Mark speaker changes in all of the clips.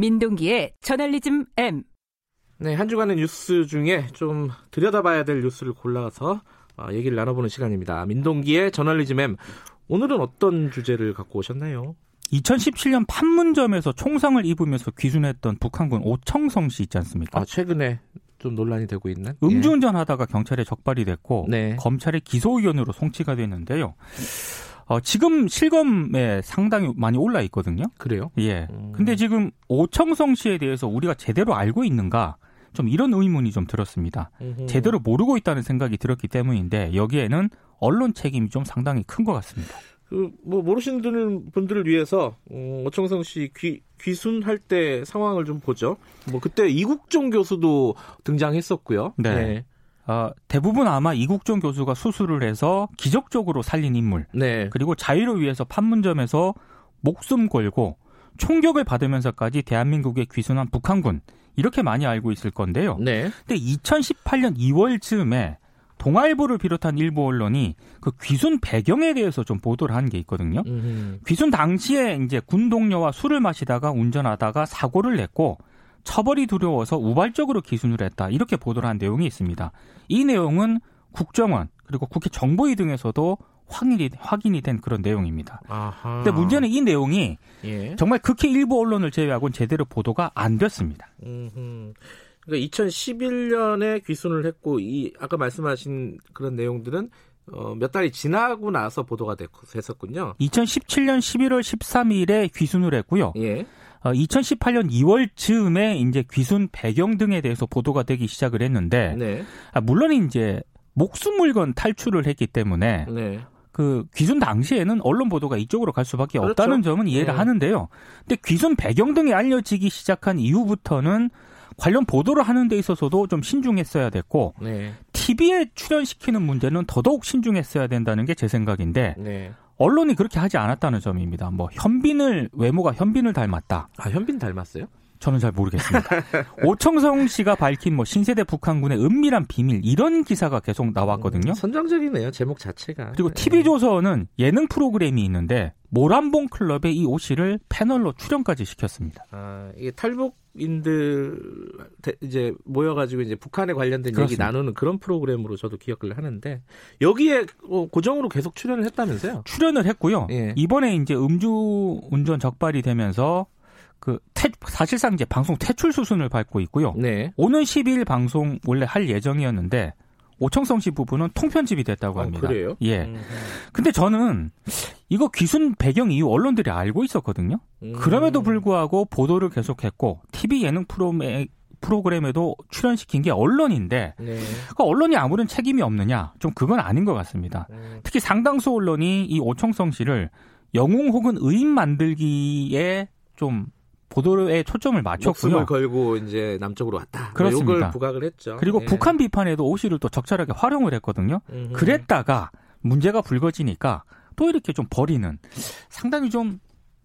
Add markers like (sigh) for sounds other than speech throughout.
Speaker 1: 민동기의 저널리즘 M.
Speaker 2: 네, 한 주간의 뉴스 중에 좀 들여다봐야 될 뉴스를 골라서 어, 얘기를 나눠보는 시간입니다. 민동기의 저널리즘 M. 오늘은 어떤 주제를 갖고 오셨나요?
Speaker 3: 2017년 판문점에서 총상을 입으면서 귀순했던 북한군 오청성 씨 있지 않습니까?
Speaker 2: 아, 최근에 좀 논란이 되고 있는
Speaker 3: 음주운전하다가 경찰에 적발이 됐고
Speaker 2: 네.
Speaker 3: 검찰의 기소 의견으로 송치가 됐는데요. 어, 지금 실검에 상당히 많이 올라 있거든요.
Speaker 2: 그래요?
Speaker 3: 예.
Speaker 2: 음.
Speaker 3: 근데 지금 오청성 씨에 대해서 우리가 제대로 알고 있는가? 좀 이런 의문이 좀 들었습니다.
Speaker 2: 음흠.
Speaker 3: 제대로 모르고 있다는 생각이 들었기 때문인데 여기에는 언론 책임이 좀 상당히 큰 것 같습니다.
Speaker 2: 그, 뭐, 모르시는 분들을 위해서, 어, 오청성 씨 귀, 귀순할 때 상황을 좀 보죠. 뭐, 그때 이국종 교수도 등장했었고요.
Speaker 3: 네. 어, 대부분 아마 이국종 교수가 수술을 해서 기적적으로 살린 인물.
Speaker 2: 네.
Speaker 3: 그리고 자유를 위해서 판문점에서 목숨 걸고 총격을 받으면서까지 대한민국에 귀순한 북한군 이렇게 많이 알고 있을 건데요.
Speaker 2: 네.
Speaker 3: 근데 2018년 2월 즈음에 동아일보를 비롯한 일부 언론이 그 귀순 배경에 대해서 좀 보도를 한 게 있거든요.
Speaker 2: 음흠.
Speaker 3: 귀순 당시에 이제 군 동료와 술을 마시다가 운전하다가 사고를 냈고 처벌이 두려워서 우발적으로 귀순을 했다. 이렇게 보도를 한 내용이 있습니다. 이 내용은 국정원 그리고 국회 정보위 등에서도 확인이, 확인이 된 그런 내용입니다.
Speaker 2: 아하.
Speaker 3: 근데 문제는 이 내용이
Speaker 2: 예.
Speaker 3: 정말 극히 일부 언론을 제외하고는 제대로 보도가 안 됐습니다.
Speaker 2: 음흠. 그러니까 2011년에 귀순을 했고 이 아까 말씀하신 그런 내용들은 어, 몇 달이 지나고 나서 보도가 됐, 됐었군요.
Speaker 3: 2017년 11월 13일에 귀순을 했고요.
Speaker 2: 예.
Speaker 3: 어, 2018년 2월 즈음에 이제 귀순 배경 등에 대해서 보도가 되기 시작을 했는데
Speaker 2: 네.
Speaker 3: 아, 물론 이제 목숨 물건 탈출을 했기 때문에
Speaker 2: 네.
Speaker 3: 그 귀순 당시에는 언론 보도가 이쪽으로 갈 수밖에
Speaker 2: 그렇죠.
Speaker 3: 없다는 점은 이해를
Speaker 2: 네.
Speaker 3: 하는데요. 근데 귀순 배경 등이 알려지기 시작한 이후부터는 관련 보도를 하는 데 있어서도 좀 신중했어야 됐고
Speaker 2: 네.
Speaker 3: TV에 출연시키는 문제는 더더욱 신중했어야 된다는 게 제 생각인데
Speaker 2: 네.
Speaker 3: 언론이 그렇게 하지 않았다는 점입니다. 뭐 현빈을 외모가 현빈을 닮았다.
Speaker 2: 아, 현빈 닮았어요?
Speaker 3: 저는 잘 모르겠습니다. (laughs) 오청성 씨가 밝힌 뭐 신세대 북한군의 은밀한 비밀 이런 기사가 계속 나왔거든요.
Speaker 2: 선정적이네요, 제목 자체가.
Speaker 3: 그리고
Speaker 2: 네.
Speaker 3: TV조선은 예능 프로그램이 있는데 모란봉 클럽의 이 오 씨를 패널로 출연까지 시켰습니다.
Speaker 2: 아, 이게 탈북인들 대- 이제 모여가지고 이제 북한에 관련된
Speaker 3: 그렇습니다.
Speaker 2: 얘기 나누는 그런 프로그램으로 저도 기억을 하는데 여기에 어, 고정으로 계속 출연을 했다면서요?
Speaker 3: 출연을 했고요.
Speaker 2: 예.
Speaker 3: 이번에 이제 음주 운전 적발이 되면서 그 퇴- 사실상 이제 방송 퇴출 수순을 밟고 있고요.
Speaker 2: 네.
Speaker 3: 오는 12일 방송 원래 할 예정이었는데 오청성 씨 부부는 통편집이 됐다고
Speaker 2: 아,
Speaker 3: 합니다.
Speaker 2: 그래요?
Speaker 3: 예.
Speaker 2: 음,
Speaker 3: 근데 저는 이거 귀순 배경 이후 언론들이 알고 있었거든요.
Speaker 2: 음.
Speaker 3: 그럼에도 불구하고 보도를 계속했고 TV 예능 프로그램에, 프로그램에도 출연시킨 게 언론인데
Speaker 2: 네.
Speaker 3: 그 언론이 아무런 책임이 없느냐? 좀 그건 아닌 것 같습니다.
Speaker 2: 음,
Speaker 3: 특히 상당수 언론이 이 오청성 씨를 영웅 혹은 의인 만들기에 좀 보도에 초점을
Speaker 2: 목숨을
Speaker 3: 맞췄고요.
Speaker 2: 걸고 이제 남쪽으로 왔다.
Speaker 3: 그렇습니다.
Speaker 2: 이걸 부각을 했죠.
Speaker 3: 그리고
Speaker 2: 예.
Speaker 3: 북한 비판에도 오 씨를 또 적절하게 활용을 했거든요.
Speaker 2: 음흠.
Speaker 3: 그랬다가 문제가 불거지니까 또 이렇게 좀 버리는 상당히 좀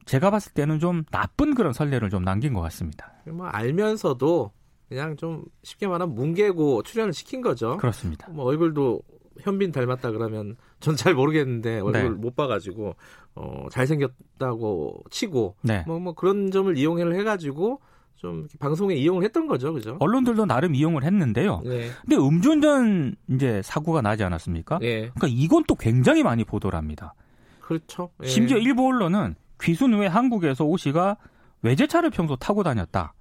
Speaker 3: 제가 봤을 때는 좀 나쁜 그런 선례를 좀 남긴 것 같습니다.
Speaker 2: 뭐 알면서도 그냥 좀 쉽게 말하면 뭉개고 출연을 시킨 거죠.
Speaker 3: 그렇습니다.
Speaker 2: 뭐 얼굴도 현빈 닮았다 그러면 전 잘 모르겠는데 얼굴
Speaker 3: 네.
Speaker 2: 못 봐가지고 어, 잘생겼다고 치고
Speaker 3: 네.
Speaker 2: 뭐, 뭐 그런 점을 이용을 해가지고 좀 방송에 이용을 했던 거죠, 그죠?
Speaker 3: 언론들도 나름 이용을 했는데요.
Speaker 2: 네,
Speaker 3: 근데 음주운전 이제 사고가 나지 않았습니까?
Speaker 2: 예,
Speaker 3: 그러니까 이건 또 굉장히 많이 보도를 합니다.
Speaker 2: 그렇죠. 예.
Speaker 3: 심지어 일부 언론은 귀순 후에 한국에서 오 씨가 외제차를 평소 타고 다녔다.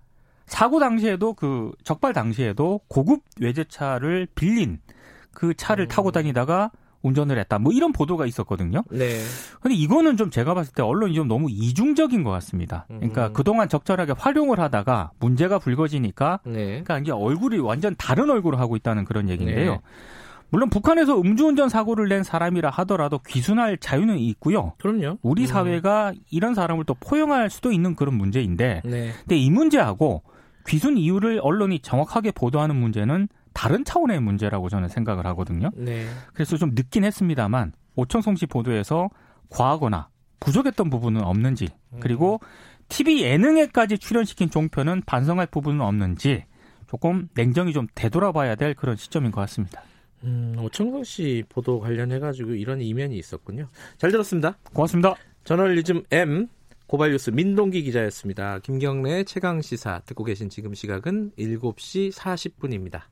Speaker 3: 사고 당시에도 그 적발 당시에도 고급 외제차를 빌린 그 차를
Speaker 2: 음.
Speaker 3: 타고 다니다가 운전을 했다. 뭐 이런 보도가 있었거든요.
Speaker 2: 네,
Speaker 3: 근데 이거는 좀 제가 봤을 때 언론이 좀 너무 이중적인 것 같습니다. 그러니까
Speaker 2: 음.
Speaker 3: 그동안 적절하게 활용을 하다가 문제가 불거지니까
Speaker 2: 네,
Speaker 3: 그러니까 이제 얼굴이 완전 다른 얼굴을 하고 있다는 그런 얘기인데요.
Speaker 2: 네.
Speaker 3: 물론 북한에서 음주운전 사고를 낸 사람이라 하더라도 귀순할 자유는 있고요.
Speaker 2: 그럼요.
Speaker 3: 우리
Speaker 2: 음.
Speaker 3: 사회가 이런 사람을 또 포용할 수도 있는 그런 문제인데,
Speaker 2: 네,
Speaker 3: 근데 이 문제하고 귀순 이유를 언론이 정확하게 보도하는 문제는 다른 차원의 문제라고 저는 생각을 하거든요.
Speaker 2: 네,
Speaker 3: 그래서 좀 늦긴 했습니다만 오청성 씨 보도에서 과하거나 부족했던 부분은 없는지, 그리고 TV 예능에까지 출연시킨 종편은 반성할 부분은 없는지 조금 냉정히 좀 되돌아봐야 될 그런 시점인 것 같습니다.
Speaker 2: 음, 오청성 씨 보도 관련해가지고 이런 이면이 있었군요. 잘 들었습니다.
Speaker 3: 고맙습니다.
Speaker 2: 저널리즘 M 고발뉴스 민동기 기자였습니다. 김경래 최강 시사 듣고 계신 지금 시각은 7시 40분입니다.